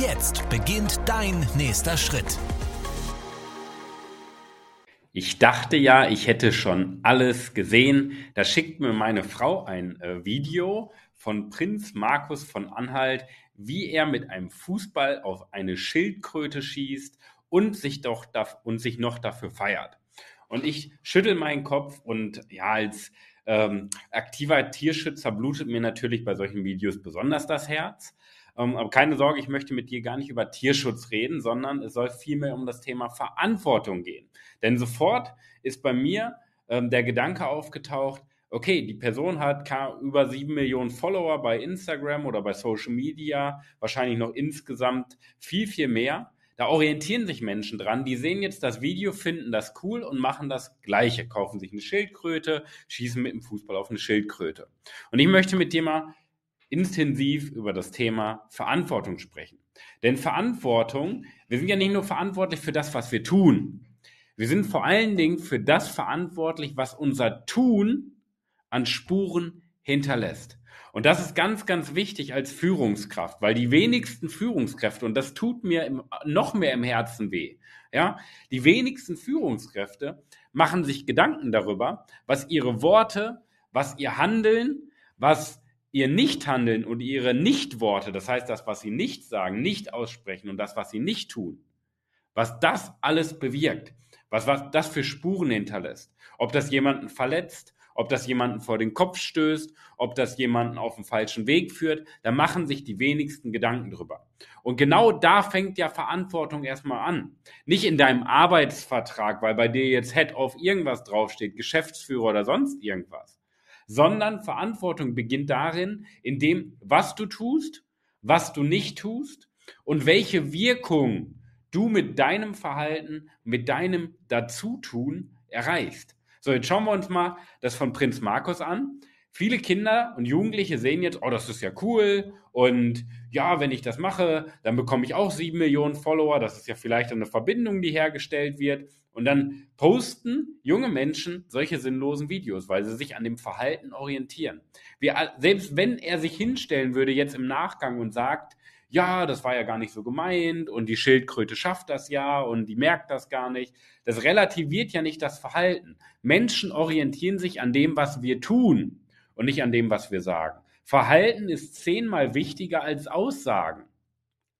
Jetzt beginnt dein nächster Schritt. Ich dachte ja, ich hätte schon alles gesehen. Da schickt mir meine Frau ein äh, Video von Prinz Markus von Anhalt, wie er mit einem Fußball auf eine Schildkröte schießt und sich doch und sich noch dafür feiert. Und ich schüttel meinen Kopf und ja, als ähm, aktiver Tierschützer blutet mir natürlich bei solchen Videos besonders das Herz. Ähm, aber keine Sorge, ich möchte mit dir gar nicht über Tierschutz reden, sondern es soll vielmehr um das Thema Verantwortung gehen. Denn sofort ist bei mir ähm, der Gedanke aufgetaucht, okay, die Person hat über sieben Millionen Follower bei Instagram oder bei Social Media, wahrscheinlich noch insgesamt viel, viel mehr. Da orientieren sich Menschen dran, die sehen jetzt das Video, finden das cool und machen das Gleiche, kaufen sich eine Schildkröte, schießen mit dem Fußball auf eine Schildkröte. Und ich möchte mit dir mal intensiv über das Thema Verantwortung sprechen. Denn Verantwortung, wir sind ja nicht nur verantwortlich für das, was wir tun. Wir sind vor allen Dingen für das verantwortlich, was unser Tun an Spuren hinterlässt. Und das ist ganz, ganz wichtig als Führungskraft, weil die wenigsten Führungskräfte, und das tut mir im, noch mehr im Herzen weh, ja, die wenigsten Führungskräfte machen sich Gedanken darüber, was ihre Worte, was ihr Handeln, was ihr Nichthandeln und ihre Nichtworte, das heißt das, was sie nicht sagen, nicht aussprechen und das, was sie nicht tun, was das alles bewirkt, was, was das für Spuren hinterlässt, ob das jemanden verletzt, ob das jemanden vor den Kopf stößt, ob das jemanden auf den falschen Weg führt, da machen sich die wenigsten Gedanken drüber. Und genau da fängt ja Verantwortung erstmal an. Nicht in deinem Arbeitsvertrag, weil bei dir jetzt Head of irgendwas draufsteht, Geschäftsführer oder sonst irgendwas, sondern Verantwortung beginnt darin, in dem, was du tust, was du nicht tust und welche Wirkung du mit deinem Verhalten, mit deinem Dazutun erreichst. So, jetzt schauen wir uns mal das von Prinz Markus an. Viele Kinder und Jugendliche sehen jetzt, oh, das ist ja cool und ja, wenn ich das mache, dann bekomme ich auch sieben Millionen Follower. Das ist ja vielleicht eine Verbindung, die hergestellt wird. Und dann posten junge Menschen solche sinnlosen Videos, weil sie sich an dem Verhalten orientieren. Wir, selbst wenn er sich hinstellen würde jetzt im Nachgang und sagt, ja, das war ja gar nicht so gemeint und die Schildkröte schafft das ja und die merkt das gar nicht. Das relativiert ja nicht das Verhalten. Menschen orientieren sich an dem, was wir tun und nicht an dem, was wir sagen. Verhalten ist zehnmal wichtiger als Aussagen.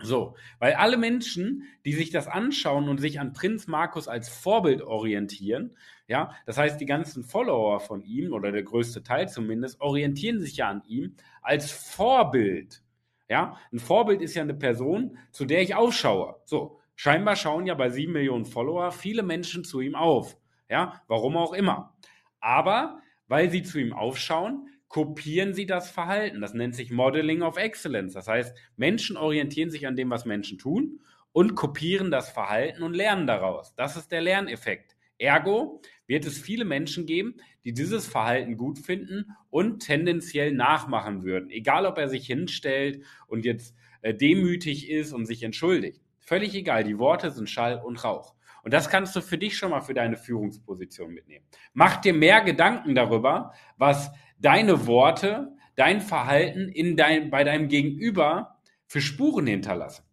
So, weil alle Menschen, die sich das anschauen und sich an Prinz Markus als Vorbild orientieren, ja, das heißt, die ganzen Follower von ihm oder der größte Teil zumindest orientieren sich ja an ihm als Vorbild. Ja, ein Vorbild ist ja eine Person, zu der ich aufschaue. So, scheinbar schauen ja bei sieben Millionen Follower viele Menschen zu ihm auf. Ja, warum auch immer. Aber weil sie zu ihm aufschauen, kopieren sie das Verhalten. Das nennt sich Modeling of Excellence. Das heißt, Menschen orientieren sich an dem, was Menschen tun und kopieren das Verhalten und lernen daraus. Das ist der Lerneffekt. Ergo wird es viele Menschen geben, die dieses Verhalten gut finden und tendenziell nachmachen würden. Egal, ob er sich hinstellt und jetzt äh, demütig ist und sich entschuldigt. Völlig egal. Die Worte sind Schall und Rauch. Und das kannst du für dich schon mal für deine Führungsposition mitnehmen. Mach dir mehr Gedanken darüber, was deine Worte, dein Verhalten in dein, bei deinem Gegenüber für Spuren hinterlassen.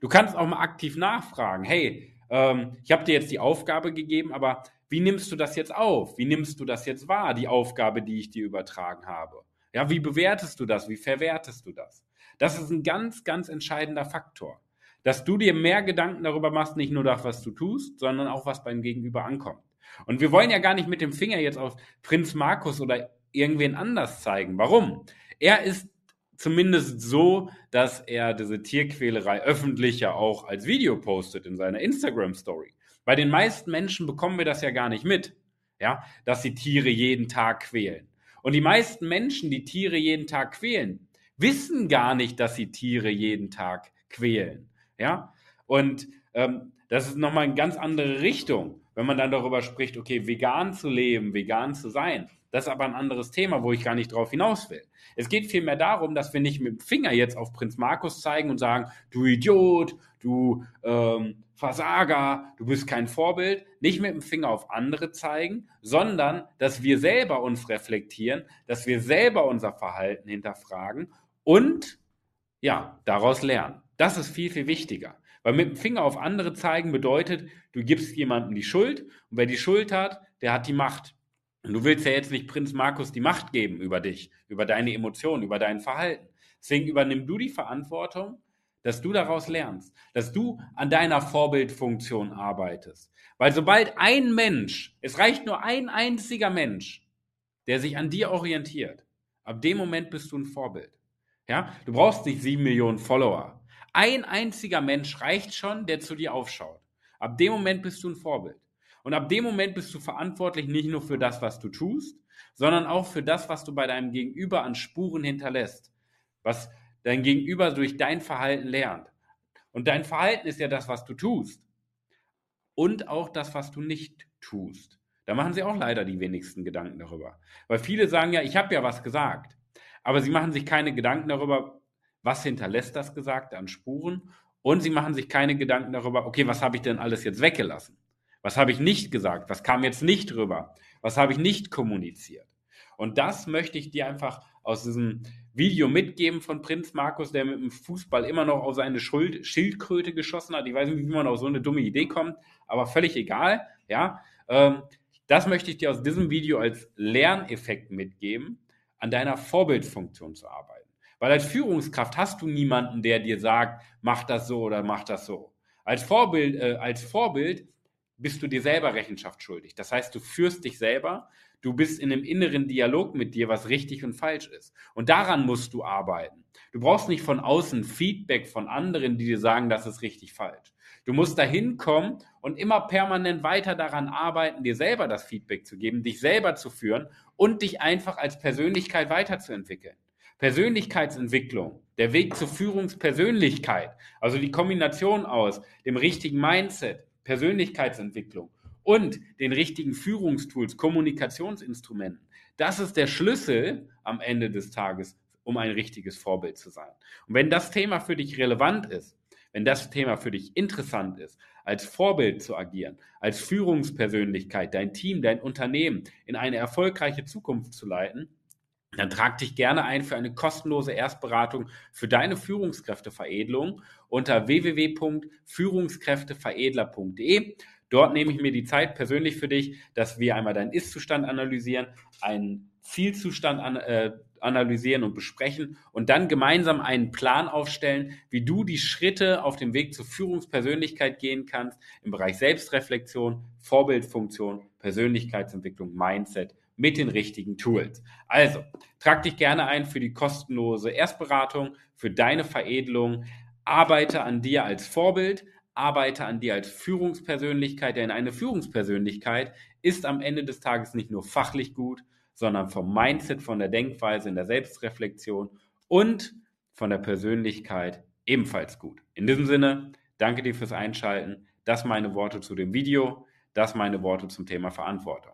Du kannst auch mal aktiv nachfragen, hey, ähm, ich habe dir jetzt die Aufgabe gegeben, aber wie nimmst du das jetzt auf? Wie nimmst du das jetzt wahr, die Aufgabe, die ich dir übertragen habe? Ja, wie bewertest du das? Wie verwertest du das? Das ist ein ganz, ganz entscheidender Faktor. Dass du dir mehr Gedanken darüber machst, nicht nur das, was du tust, sondern auch, was beim Gegenüber ankommt. Und wir wollen ja gar nicht mit dem Finger jetzt auf Prinz Markus oder irgendwen anders zeigen. Warum? Er ist zumindest so, dass er diese Tierquälerei öffentlich ja auch als Video postet in seiner Instagram-Story. Bei den meisten Menschen bekommen wir das ja gar nicht mit, ja, dass sie Tiere jeden Tag quälen. Und die meisten Menschen, die Tiere jeden Tag quälen, wissen gar nicht, dass sie Tiere jeden Tag quälen. Ja, und ähm, das ist nochmal eine ganz andere Richtung, wenn man dann darüber spricht, okay, vegan zu leben, vegan zu sein. Das ist aber ein anderes Thema, wo ich gar nicht drauf hinaus will. Es geht vielmehr darum, dass wir nicht mit dem Finger jetzt auf Prinz Markus zeigen und sagen, du Idiot, du ähm, Versager, du bist kein Vorbild. Nicht mit dem Finger auf andere zeigen, sondern dass wir selber uns reflektieren, dass wir selber unser Verhalten hinterfragen und ja, daraus lernen. Das ist viel, viel wichtiger. Weil mit dem Finger auf andere zeigen bedeutet, du gibst jemandem die Schuld und wer die Schuld hat, der hat die Macht. Und du willst ja jetzt nicht Prinz Markus die Macht geben über dich, über deine Emotionen, über dein Verhalten. Deswegen übernimm du die Verantwortung, dass du daraus lernst, dass du an deiner Vorbildfunktion arbeitest. Weil sobald ein Mensch, es reicht nur ein einziger Mensch, der sich an dir orientiert, ab dem Moment bist du ein Vorbild. Ja, du brauchst nicht sieben Millionen Follower. Ein einziger Mensch reicht schon, der zu dir aufschaut. Ab dem Moment bist du ein Vorbild. Und ab dem Moment bist du verantwortlich nicht nur für das, was du tust, sondern auch für das, was du bei deinem Gegenüber an Spuren hinterlässt, was dein Gegenüber durch dein Verhalten lernt. Und dein Verhalten ist ja das, was du tust. Und auch das, was du nicht tust. Da machen sie auch leider die wenigsten Gedanken darüber. Weil viele sagen ja, ich habe ja was gesagt. Aber sie machen sich keine Gedanken darüber, was hinterlässt das Gesagte an Spuren. Und sie machen sich keine Gedanken darüber, okay, was habe ich denn alles jetzt weggelassen? Was habe ich nicht gesagt? Was kam jetzt nicht rüber? Was habe ich nicht kommuniziert? Und das möchte ich dir einfach aus diesem Video mitgeben von Prinz Markus, der mit dem Fußball immer noch auf seine Schuld Schildkröte geschossen hat. Ich weiß nicht, wie man auf so eine dumme Idee kommt, aber völlig egal. Ja, ähm, das möchte ich dir aus diesem Video als Lerneffekt mitgeben, an deiner Vorbildfunktion zu arbeiten. Weil als Führungskraft hast du niemanden, der dir sagt, mach das so oder mach das so. Als Vorbild, äh, als Vorbild bist du dir selber Rechenschaft schuldig. Das heißt, du führst dich selber, du bist in einem inneren Dialog mit dir, was richtig und falsch ist. Und daran musst du arbeiten. Du brauchst nicht von außen Feedback von anderen, die dir sagen, das ist richtig falsch. Du musst dahin kommen und immer permanent weiter daran arbeiten, dir selber das Feedback zu geben, dich selber zu führen und dich einfach als Persönlichkeit weiterzuentwickeln. Persönlichkeitsentwicklung, der Weg zur Führungspersönlichkeit, also die Kombination aus dem richtigen Mindset, Persönlichkeitsentwicklung und den richtigen Führungstools, Kommunikationsinstrumenten. Das ist der Schlüssel am Ende des Tages, um ein richtiges Vorbild zu sein. Und wenn das Thema für dich relevant ist, wenn das Thema für dich interessant ist, als Vorbild zu agieren, als Führungspersönlichkeit, dein Team, dein Unternehmen in eine erfolgreiche Zukunft zu leiten, dann trag dich gerne ein für eine kostenlose Erstberatung für deine Führungskräfteveredelung unter www.führungskräfteveredler.de. Dort nehme ich mir die Zeit persönlich für dich, dass wir einmal deinen Ist-Zustand analysieren, einen Zielzustand an, äh, analysieren und besprechen und dann gemeinsam einen Plan aufstellen, wie du die Schritte auf dem Weg zur Führungspersönlichkeit gehen kannst im Bereich Selbstreflexion, Vorbildfunktion, Persönlichkeitsentwicklung, Mindset mit den richtigen Tools. Also, trag dich gerne ein für die kostenlose Erstberatung, für deine Veredelung. Arbeite an dir als Vorbild, arbeite an dir als Führungspersönlichkeit, denn eine Führungspersönlichkeit ist am Ende des Tages nicht nur fachlich gut, sondern vom Mindset, von der Denkweise, in der Selbstreflexion und von der Persönlichkeit ebenfalls gut. In diesem Sinne, danke dir fürs Einschalten. Das meine Worte zu dem Video, das meine Worte zum Thema Verantwortung.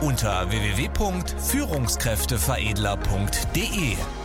unter www.führungskräfteveredler.de.